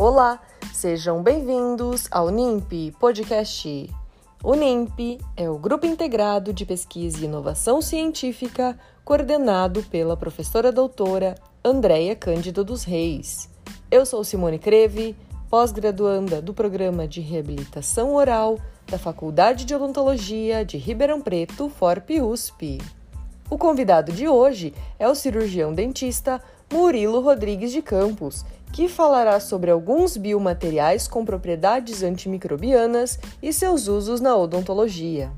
Olá, sejam bem-vindos ao NIMP Podcast. O NIMP é o Grupo Integrado de Pesquisa e Inovação Científica, coordenado pela professora doutora Andréia Cândido dos Reis. Eu sou Simone Creve, pós-graduanda do Programa de Reabilitação Oral da Faculdade de Odontologia de Ribeirão Preto, FORP-USP. O convidado de hoje é o cirurgião dentista Murilo Rodrigues de Campos, que falará sobre alguns biomateriais com propriedades antimicrobianas e seus usos na odontologia.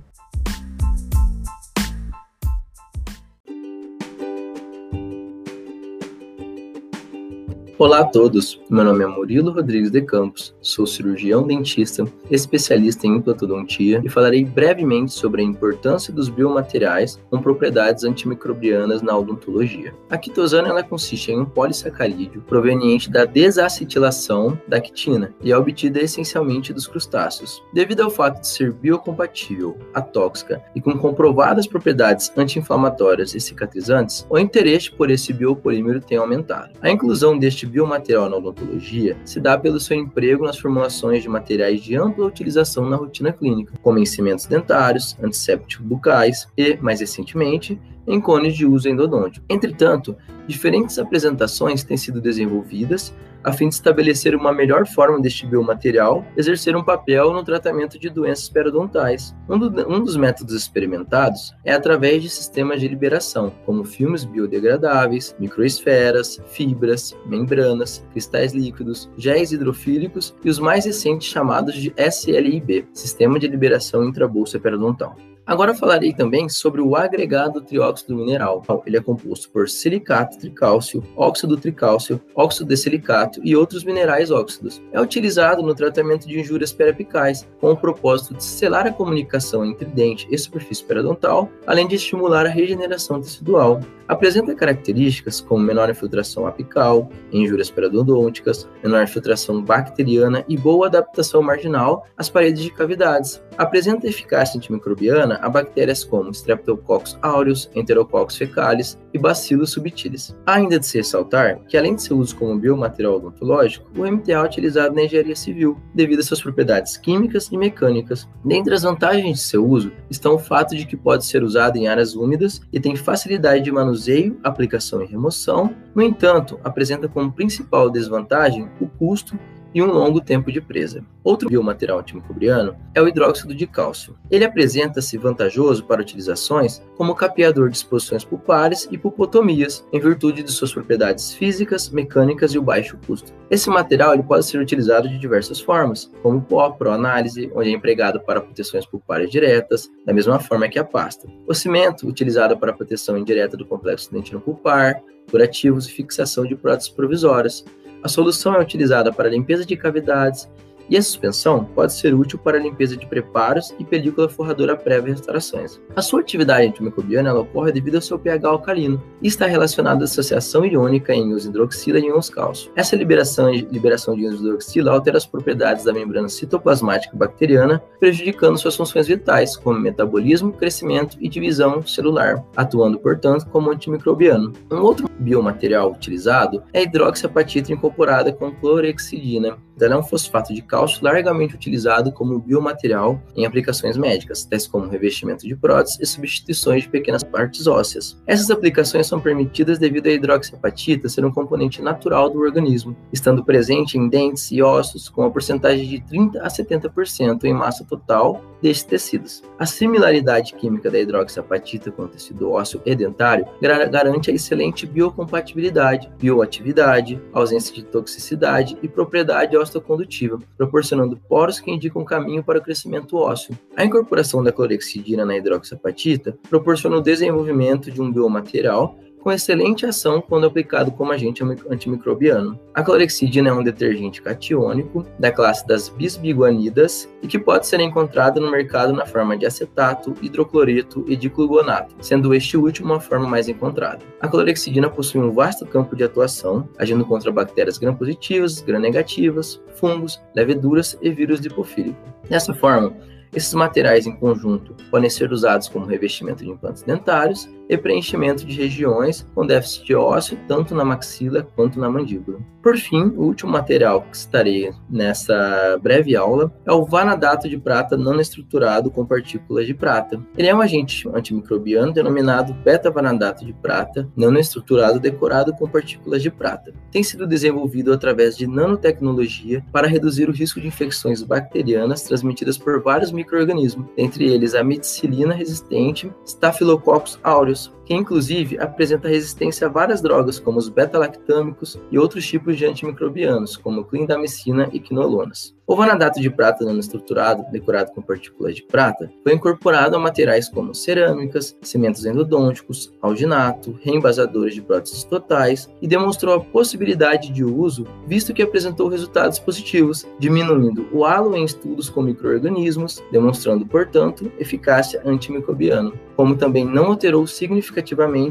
Olá a todos, meu nome é Murilo Rodrigues de Campos, sou cirurgião dentista, especialista em implantodontia e falarei brevemente sobre a importância dos biomateriais com propriedades antimicrobianas na odontologia. A quitosana ela consiste em um polissacarídeo proveniente da desacetilação da quitina e é obtida essencialmente dos crustáceos. Devido ao fato de ser biocompatível, atóxica e com comprovadas propriedades anti-inflamatórias e cicatrizantes, o interesse por esse biopolímero tem aumentado. A inclusão deste biomaterial na odontologia se dá pelo seu emprego nas formulações de materiais de ampla utilização na rotina clínica, como em cimentos dentários, antissépticos bucais e, mais recentemente, em cones de uso endodôntico. Entretanto, diferentes apresentações têm sido desenvolvidas a fim de estabelecer uma melhor forma deste biomaterial exercer um papel no tratamento de doenças periodontais. Um, do, um dos métodos experimentados é através de sistemas de liberação, como filmes biodegradáveis, microesferas, fibras, membranas, cristais líquidos, géis hidrofílicos e os mais recentes chamados de SLIB, Sistema de Liberação Intrabolsa Periodontal. Agora falarei também sobre o agregado trióxido mineral. Ele é composto por silicato tricálcio, óxido tricálcio, óxido de silicato e outros minerais óxidos. É utilizado no tratamento de injúrias perapicais, com o propósito de selar a comunicação entre dente e superfície periodontal, além de estimular a regeneração tecidual. Apresenta características como menor infiltração apical, injúrias periodontísticas, menor infiltração bacteriana e boa adaptação marginal às paredes de cavidades. Apresenta eficácia antimicrobiana a bactérias como Streptococcus aureus, Enterococcus fecalis e Bacillus subtilis. Ainda de se ressaltar que, além de seu uso como biomaterial odontológico, o MTA é utilizado na engenharia civil, devido às suas propriedades químicas e mecânicas. Dentre as vantagens de seu uso estão o fato de que pode ser usado em áreas úmidas e tem facilidade de manuseio, aplicação e remoção. No entanto, apresenta como principal desvantagem o custo e um longo tempo de presa. Outro biomaterial antimicrobiano é o hidróxido de cálcio. Ele apresenta-se vantajoso para utilizações como capeador de exposições pulpares e pulpotomias, em virtude de suas propriedades físicas, mecânicas e o baixo custo. Esse material ele pode ser utilizado de diversas formas, como pó, proanálise, onde é empregado para proteções pulpares diretas, da mesma forma que a pasta. O cimento, utilizado para proteção indireta do complexo dentino pulpar, curativos e fixação de próteses provisórias, a solução é utilizada para limpeza de cavidades e a suspensão pode ser útil para a limpeza de preparos e película forradora prévia restaurações. A sua atividade antimicrobiana ocorre devido ao seu pH alcalino e está relacionada à associação iônica em íons hidroxila e íons cálcio. Essa liberação, liberação de íons hidroxila altera as propriedades da membrana citoplasmática bacteriana, prejudicando suas funções vitais, como metabolismo, crescimento e divisão celular, atuando, portanto, como antimicrobiano. Um outro biomaterial utilizado é a hidroxiapatita incorporada com clorexidina. Ela é um fosfato de cálcio largamente utilizado como biomaterial em aplicações médicas, tais como revestimento de próteses e substituições de pequenas partes ósseas. Essas aplicações são permitidas devido à hidroxiapatita ser um componente natural do organismo, estando presente em dentes e ossos com uma porcentagem de 30 a 70% em massa total destes tecidos. A similaridade química da hidroxiapatita com o tecido ósseo e dentário garante a excelente biocompatibilidade, bioatividade, ausência de toxicidade e propriedade osteocondutiva, proporcionando poros que indicam caminho para o crescimento ósseo. A incorporação da clorexidina na hidroxiapatita proporciona o desenvolvimento de um biomaterial com excelente ação quando aplicado como agente antimicrobiano. A clorexidina é um detergente catiônico da classe das bisbiguanidas e que pode ser encontrado no mercado na forma de acetato, hidrocloreto e diclogonato, sendo este último uma forma mais encontrada. A clorexidina possui um vasto campo de atuação, agindo contra bactérias gram-positivas, gram-negativas, fungos, leveduras e vírus lipofílico. Dessa forma, esses materiais em conjunto podem ser usados como revestimento de implantes dentários e preenchimento de regiões com déficit ósseo, tanto na maxila quanto na mandíbula. Por fim, o último material que estarei nessa breve aula é o vanadato de prata nanoestruturado com partículas de prata. Ele é um agente antimicrobiano denominado beta-vanadato de prata nanoestruturado decorado com partículas de prata. Tem sido desenvolvido através de nanotecnologia para reduzir o risco de infecções bacterianas transmitidas por vários micro-organismos, entre eles a meticilina resistente, Staphylococcus aureus, Adiós. Que inclusive apresenta resistência a várias drogas, como os beta-lactâmicos e outros tipos de antimicrobianos, como clindamicina e quinolonas. O vanadato de prata nanoestruturado, decorado com partículas de prata, foi incorporado a materiais como cerâmicas, cimentos endodônticos, alginato, reembasadores de próteses totais e demonstrou a possibilidade de uso, visto que apresentou resultados positivos, diminuindo o halo em estudos com microorganismos, demonstrando, portanto, eficácia antimicrobiana, como também não alterou significativamente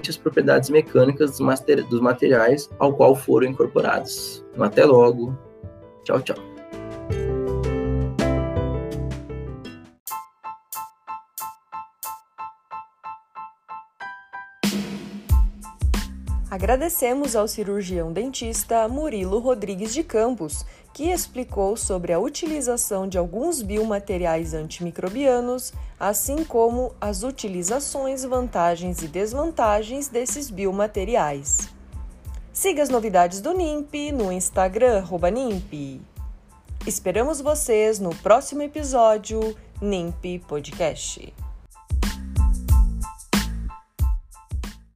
as propriedades mecânicas dos materiais ao qual foram incorporados. Até logo. Tchau, tchau. Agradecemos ao cirurgião dentista Murilo Rodrigues de Campos, que explicou sobre a utilização de alguns biomateriais antimicrobianos, assim como as utilizações, vantagens e desvantagens desses biomateriais. Siga as novidades do NIMP no Instagram NIMP. Esperamos vocês no próximo episódio NIMP Podcast.